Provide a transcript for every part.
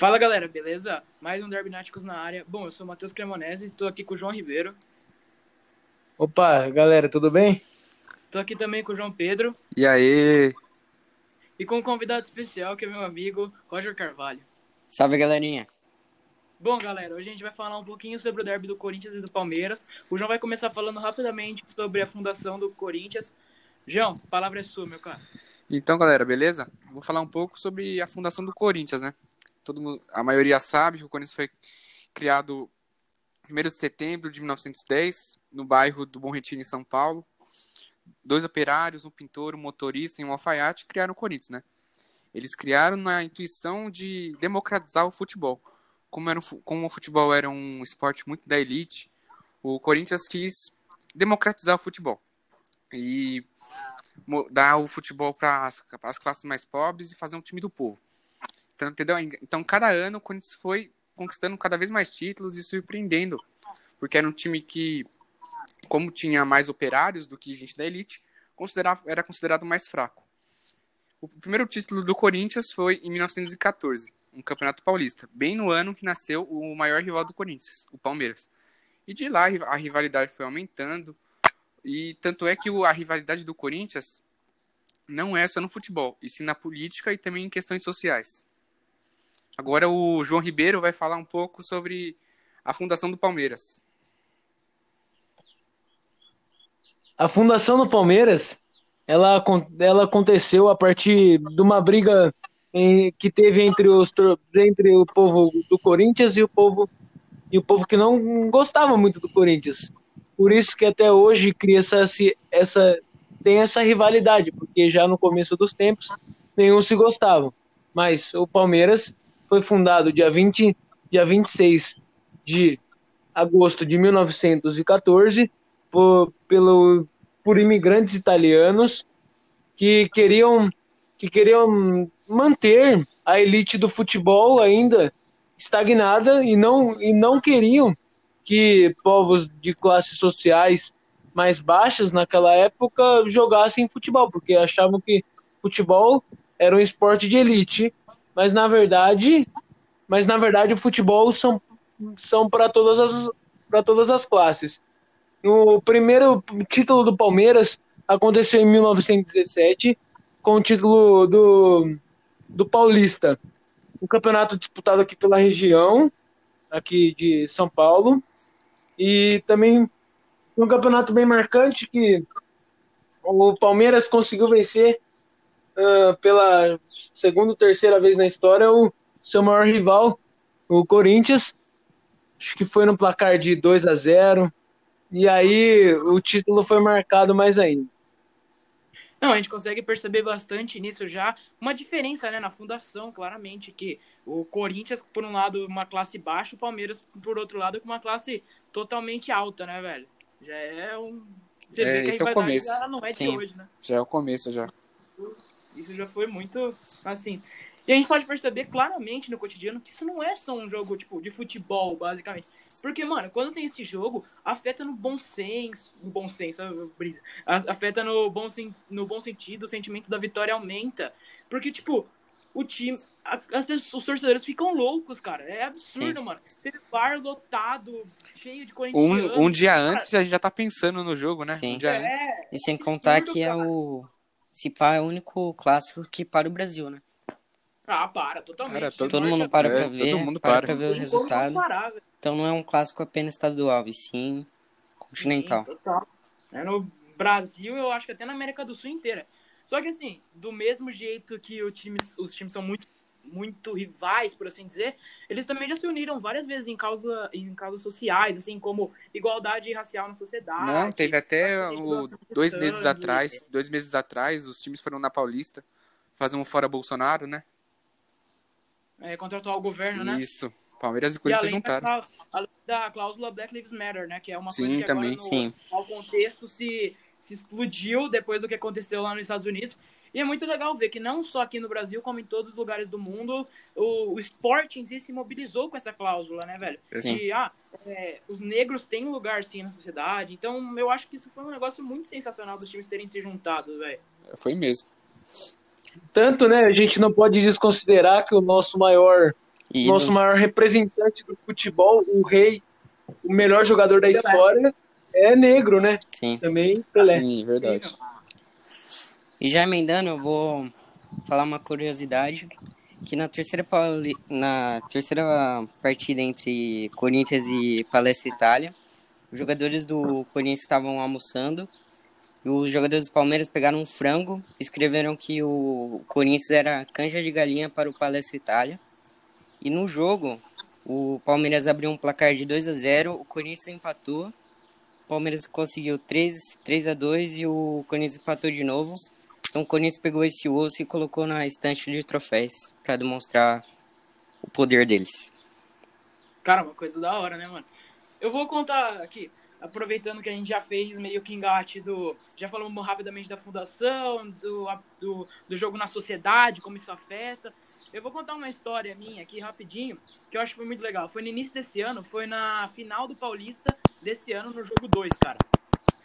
Fala galera, beleza? Mais um Derbináticos na área. Bom, eu sou o Matheus Cremonese, estou aqui com o João Ribeiro. Opa, galera, tudo bem? Estou aqui também com o João Pedro. E aí? E com um convidado especial, que é meu amigo Roger Carvalho. Salve, galerinha. Bom, galera, hoje a gente vai falar um pouquinho sobre o derby do Corinthians e do Palmeiras. O João vai começar falando rapidamente sobre a fundação do Corinthians. João, a palavra é sua, meu cara. Então, galera, beleza? Vou falar um pouco sobre a fundação do Corinthians, né? Todo mundo, a maioria sabe que o Corinthians foi criado 1 de setembro de 1910, no bairro do Bom Retiro, em São Paulo. Dois operários, um pintor, um motorista e um alfaiate criaram o Corinthians, né? Eles criaram na intuição de democratizar o futebol. Como, era um, como o futebol era um esporte muito da elite, o Corinthians quis democratizar o futebol e dar o futebol para as classes mais pobres e fazer um time do povo. Então, entendeu? Então, cada ano o Corinthians foi conquistando cada vez mais títulos e surpreendendo, porque era um time que, como tinha mais operários do que gente da elite, considerava, era considerado mais fraco. O primeiro título do Corinthians foi em 1914, um campeonato paulista, bem no ano que nasceu o maior rival do Corinthians, o Palmeiras. E de lá a rivalidade foi aumentando, e tanto é que a rivalidade do Corinthians não é só no futebol, e sim na política e também em questões sociais. Agora o João Ribeiro vai falar um pouco sobre a fundação do Palmeiras. A fundação do Palmeiras, ela, ela aconteceu a partir de uma briga em, que teve entre, os, entre o povo do Corinthians e o povo e o povo que não gostava muito do Corinthians. Por isso que até hoje cria essa, essa tem essa rivalidade, porque já no começo dos tempos nenhum se gostava. Mas o Palmeiras foi fundado dia, 20, dia 26 de agosto de 1914 por, pelo, por imigrantes italianos que queriam, que queriam manter a elite do futebol ainda estagnada e não, e não queriam que povos de classes sociais mais baixas naquela época jogassem futebol, porque achavam que futebol era um esporte de elite mas na verdade, mas na verdade o futebol são, são para todas as para todas as classes. O primeiro título do Palmeiras aconteceu em 1917 com o título do, do Paulista, um campeonato disputado aqui pela região aqui de São Paulo e também um campeonato bem marcante que o Palmeiras conseguiu vencer uh, pela segunda ou terceira vez na história, o seu maior rival, o Corinthians. Acho que foi no placar de 2 a 0 E aí o título foi marcado mais ainda. Não, a gente consegue perceber bastante nisso já uma diferença né, na fundação, claramente, que o Corinthians, por um lado, uma classe baixa, o Palmeiras, por outro lado, com uma classe totalmente alta, né, velho? Já é um. Você é, vê que esse é o começo. Já não é de Sim. hoje, né? Já é o começo, já. Isso já foi muito, assim... E a gente pode perceber claramente no cotidiano que isso não é só um jogo, tipo, de futebol, basicamente. Porque, mano, quando tem esse jogo, afeta no bom senso, no bom senso, brisa, afeta no bom, no bom sentido, o sentimento da vitória aumenta. Porque, tipo, o time, as pessoas, os torcedores ficam loucos, cara. É absurdo, Sim. mano. Você bar lotado, cheio de corintianos. Um, um dia cara. antes a gente já tá pensando no jogo, né? Sim. Um dia é, antes. E sem contar que é o se pá, é o único clássico que para o Brasil, né? Ah, para, totalmente. Cara, todo, todo mundo para é, pra ver, todo mundo para, para. pra ver o resultado. Parar, então não é um clássico apenas estadual, e sim continental. Sim, total. É no Brasil, eu acho que até na América do Sul inteira. Só que assim, do mesmo jeito que o time, os times são muito muito rivais, por assim dizer, eles também já se uniram várias vezes em, causa, em causas sociais, assim como igualdade racial na sociedade. Não, teve até o, dois meses sangue. atrás, dois meses atrás, os times foram na Paulista fazer um fora Bolsonaro, né? É, contra o governo, né? Isso. Palmeiras e Corinthians se juntaram. Da, além da cláusula Black Lives Matter, né? Que é uma sim, coisa que também, agora, no, sim. ao contexto se, se explodiu depois do que aconteceu lá nos Estados Unidos. E é muito legal ver que não só aqui no Brasil, como em todos os lugares do mundo, o, o esporte em si se mobilizou com essa cláusula, né, velho? Sim. E, ah, é, os negros têm um lugar, sim, na sociedade. Então, eu acho que isso foi um negócio muito sensacional dos times terem se juntado, velho. Foi mesmo. Tanto, né, a gente não pode desconsiderar que o nosso maior E nosso no- maior representante do futebol, o rei, o melhor jogador da história, é negro, né? Sim. Também Pelé. Sim, verdade. E já emendando, eu vou falar uma curiosidade que na terceira pauli- na terceira partida entre Corinthians e Palestra Itália, os jogadores do Corinthians estavam almoçando e os jogadores do Palmeiras pegaram um frango, escreveram que o Corinthians era canja de galinha para o Palestra Itália. E no jogo, o Palmeiras abriu um placar de 2 a 0, o Corinthians empatou. Palmeiras conseguiu 3, 3 a 2 e o Corinthians empatou de novo. Então o Corinthians pegou esse osso e colocou na estante de troféus para demonstrar o poder deles. Cara, uma coisa da hora, né, mano? Eu vou contar aqui, aproveitando que a gente já fez meio que engate do. Já falamos rapidamente da fundação, do, do, do jogo na sociedade, como isso afeta. Eu vou contar uma história minha aqui rapidinho, que eu acho que foi muito legal. Foi no início desse ano, foi na final do Paulista desse ano, no jogo 2, cara.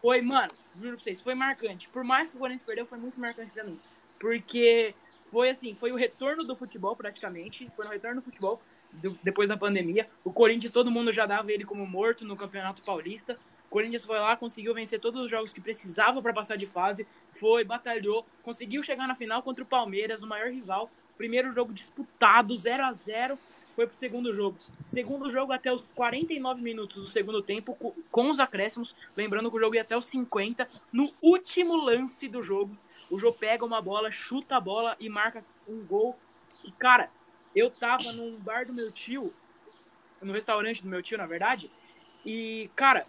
Foi, mano, juro pra vocês, foi marcante. Por mais que o Corinthians perdeu, foi muito marcante pra mim. Porque foi assim, foi o retorno do futebol praticamente. Foi no retorno do futebol do- depois da pandemia. O Corinthians, todo mundo já dava ele como morto no Campeonato Paulista. O Corinthians foi lá, conseguiu vencer todos os jogos que precisava para passar de fase. Foi, batalhou, conseguiu chegar na final contra o Palmeiras, o maior rival. Primeiro jogo disputado, 0 a 0 foi pro segundo jogo. Segundo jogo até os 49 minutos do segundo tempo, co- com os acréscimos. Lembrando que o jogo ia até os 50. No último lance do jogo, o Jô pega uma bola, chuta a bola e marca um gol. E, cara, eu tava num bar do meu tio, no restaurante do meu tio, na verdade, e, cara,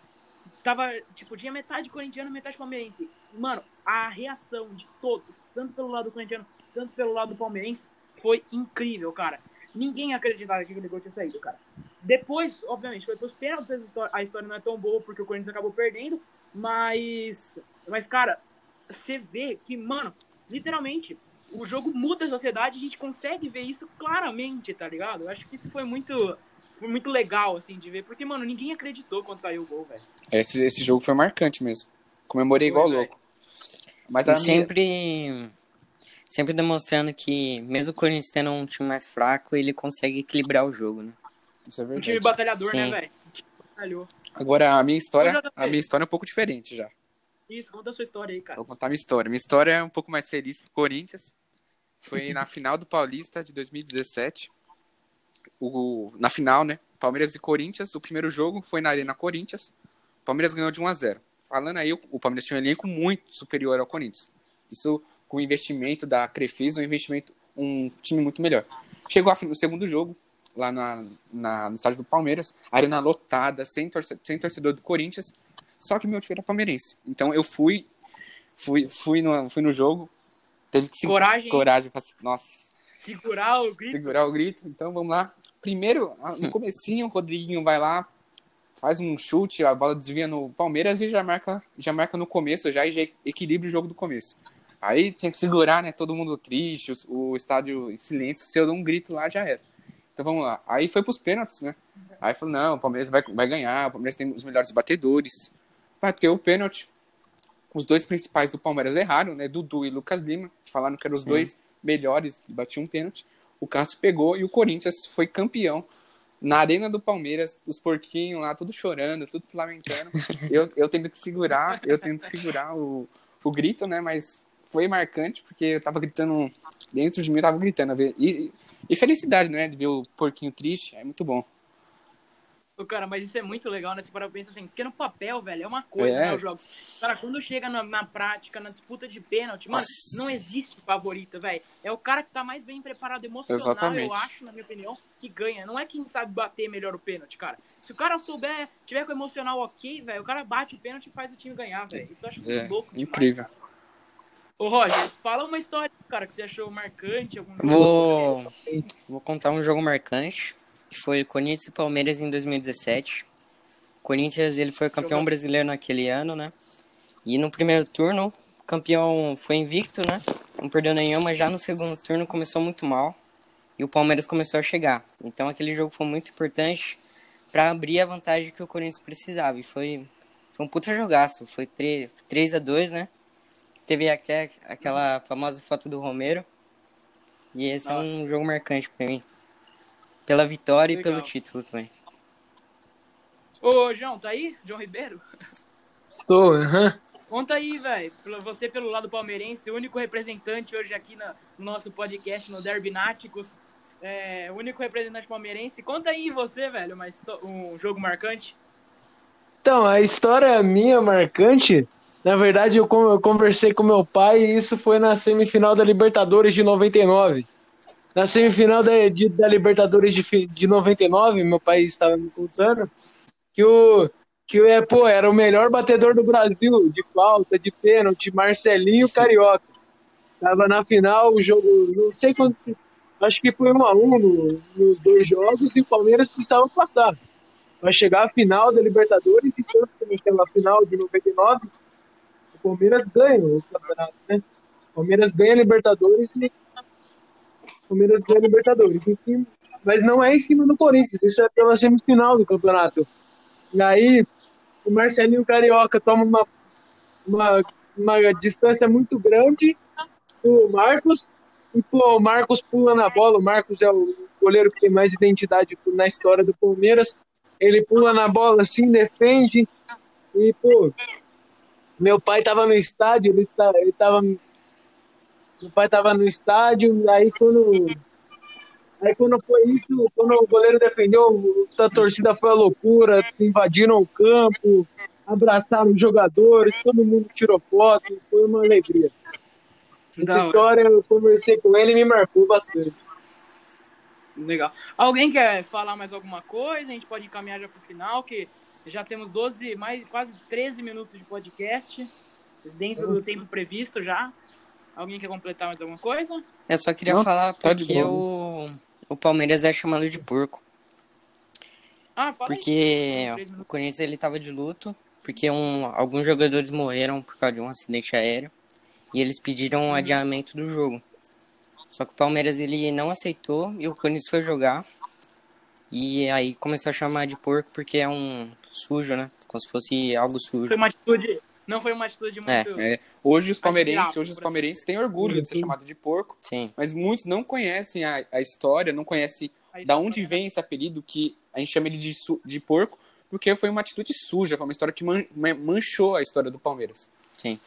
tava, tipo, tinha metade corintiano e metade palmeirense. Mano, a reação de todos, tanto pelo lado corintiano, tanto pelo lado palmeirense, foi incrível, cara. Ninguém acreditava que aquele gol tinha saído, cara. Depois, obviamente, foi pros pênaltis, a história, a história não é tão boa porque o Corinthians acabou perdendo, mas, mas cara, você vê que, mano, literalmente, o jogo muda a sociedade, a gente consegue ver isso claramente, tá ligado? Eu acho que isso foi muito, foi muito legal, assim, de ver, porque, mano, ninguém acreditou quando saiu o gol, velho. Esse, esse jogo foi marcante mesmo. Comemorei Foi, igual velho. louco. Mas E a minha... sempre, demonstrando que, mesmo o Corinthians tendo um time mais fraco, ele consegue equilibrar o jogo, né? Isso é Um time verdade. batalhador, Sim. né, velho? Time batalhou. Agora, a minha história, a minha história é um pouco diferente já. Isso, conta a sua história aí, cara. Vou contar minha história. Minha história é um pouco mais feliz pro Corinthians. Foi na final do Paulista de 2017. O, na final, né? Palmeiras e Corinthians. O primeiro jogo foi na Arena Corinthians. O Palmeiras ganhou de 1 a 0 Falando aí, o Palmeiras tinha um elenco muito superior ao Corinthians. Isso com o investimento da Crefisa, um investimento, um time muito melhor. Chegou o segundo jogo, lá na, na- no estádio do Palmeiras, arena lotada, sem, torce, sem torcedor do Corinthians, só que meu time era palmeirense. Então eu fui, fui, fui, no, fui no jogo, teve que se- Coragem, coragem pra, nossa, segurar o grito. segurar o grito. Então vamos lá. Primeiro, a- no comecinho, o Rodriguinho vai lá, faz um chute, a bola desvia no Palmeiras e já marca, já marca no começo já e já equilibra o jogo do começo. Aí tinha que segurar, né? Todo mundo triste, o, o estádio em silêncio. Se eu dou um grito lá, já era. Então vamos lá. Aí foi pros pênaltis, né? Aí falou: não, o Palmeiras vai, vai ganhar, o Palmeiras tem os melhores batedores. Bateu o pênalti. Os dois principais do Palmeiras erraram, né? Dudu e Lucas Lima, que falaram que eram os dois melhores que batiam um pênalti. O Cássio pegou e o Corinthians foi campeão na arena do Palmeiras, os porquinhos lá, tudo chorando, tudo se lamentando. eu, eu tendo que segurar, eu tendo que segurar o, o grito, né? Mas foi marcante, porque eu tava gritando, dentro de mim eu tava gritando. E, e, felicidade, né? De ver o porquinho triste, é muito bom. Ô, Cara, mas isso é muito legal, né? Você para pensar assim, porque no papel, velho, é uma coisa, É. né, os jogos. Cara, quando chega na, na prática, na disputa de pênalti, mano, Nossa. não existe favorito, velho. É o cara que tá mais bem preparado emocional, Exatamente. eu acho, na minha opinião, que ganha. Não é quem sabe bater melhor o pênalti, cara. Se o cara souber, tiver com o emocional ok, velho, o cara bate o pênalti e faz o time ganhar, velho. Isso eu acho muito É, louco. demais, incrível. Ô, Roger, fala uma história, cara, que você achou marcante, algum jogo. Vou, vou contar um jogo marcante, que foi Corinthians e Palmeiras em 2017. Corinthians ele foi campeão brasileiro naquele ano, né? E no primeiro turno, o campeão foi invicto, né? Não perdeu nenhuma, já no segundo turno começou muito mal e o Palmeiras começou a chegar. Então aquele jogo foi muito importante para abrir a vantagem que o Corinthians precisava. E foi, foi um puta jogaço, foi 3, 3 a 2 né? Teve aque- aquela famosa foto do Romero. E esse é um Nossa. jogo marcante pra mim. pela vitória Legal. e pelo título também. Ô, João, tá aí? João Ribeiro? Estou, aham. Conta aí, velho. Você pelo lado palmeirense, o único representante hoje aqui na- no nosso podcast, no Derby Náticos. É, o único representante palmeirense. Conta aí você, velho, uma um jogo marcante. Então, a história minha marcante, na verdade, eu, con- eu conversei com meu pai e isso foi na semifinal da Libertadores de 99. Na semifinal da, de- da Libertadores de, de 99, meu pai estava me contando que o que é, pô, era o melhor batedor do Brasil, de falta, de pênalti, Marcelinho Carioca. Tava na final, o jogo, não sei quanto, acho que foi um a um no- nos dois jogos e o Palmeiras precisava passar vai chegar a final da Libertadores e tanto que naquela final de 99 o Palmeiras ganha o campeonato, né? O Palmeiras ganha Libertadores e o Palmeiras ganha Libertadores, mas não é em cima do Corinthians, isso é pela semifinal do campeonato. E aí o Marcelinho Carioca toma uma, uma, uma distância muito grande do Marcos e pô, o Marcos pula na bola, o Marcos é o goleiro que tem mais identidade na história do Palmeiras ele pula na bola assim, defende. E, pô, meu pai tava no estádio, ele, tá, ele tava. Meu pai tava no estádio, aí quando. Aí quando foi isso, quando o goleiro defendeu, a torcida foi a loucura, invadiram o campo, abraçaram os jogadores, todo mundo tirou foto, foi uma alegria. Essa história eu conversei com ele e me marcou bastante. Legal. Alguém quer falar mais alguma coisa? A gente pode encaminhar já pro final, que já temos 12, mais quase 13 minutos de podcast, dentro do tempo previsto já. Alguém quer completar mais alguma coisa? Eu só queria Não, falar tá porque o, o Palmeiras é chamado de porco. Ah, fala aí. Porque Três o. Corinthians ele tava de luto, porque um, alguns jogadores morreram por causa de um acidente aéreo e eles pediram um adiamento do jogo. Só que o Palmeiras ele não aceitou e o Corinthians foi jogar. E aí começou a chamar de porco porque é um sujo, né? Como se fosse algo sujo. Foi uma atitude. Não foi uma atitude É. muito. É, hoje os palmeirenses, hoje os por palmeirenses têm orgulho de ser Uhum. chamado de porco, Sim. mas muitos não conhecem a, a história, não conhecem Aí da onde falando- vem esse apelido que a gente chama ele de, su- de porco, porque foi uma atitude suja, foi uma história que man- man- manchou a história do Palmeiras. Sim.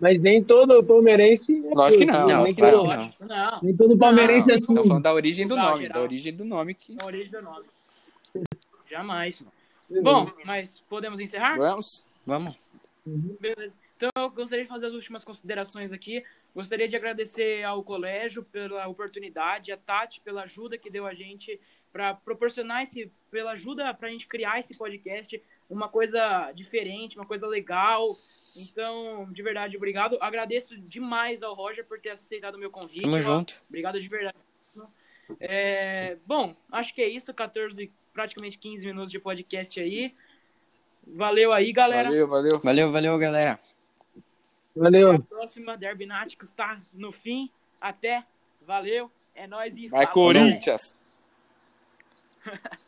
Mas nem todo palmeirense. É Lógico que não, né? não, nem, claro todo, que não. Não, nem todo palmeirense é Estamos assim. falando da origem do nome, geral. da origem do nome que... a origem do nome. Jamais. Bom, mas podemos encerrar? Vamos. Vamos. Beleza. Então eu gostaria de fazer as últimas considerações aqui. Gostaria de agradecer ao colégio pela oportunidade, a Tati pela ajuda que deu a gente para proporcionar esse, pela ajuda para a gente criar esse podcast, uma coisa diferente, uma coisa legal. Então, de verdade, obrigado. Agradeço demais ao Roger por ter aceitado o meu convite. Tamo Ó, junto. Obrigado de verdade. É, bom, acho que é isso. 14, praticamente 15 minutos de podcast aí. Valeu aí, galera. Valeu, valeu. Valeu, valeu, galera. Valeu. Até a próxima. Derby Náticos tá no fim. Até. Valeu. É nóis e Vai, falou. Corinthians!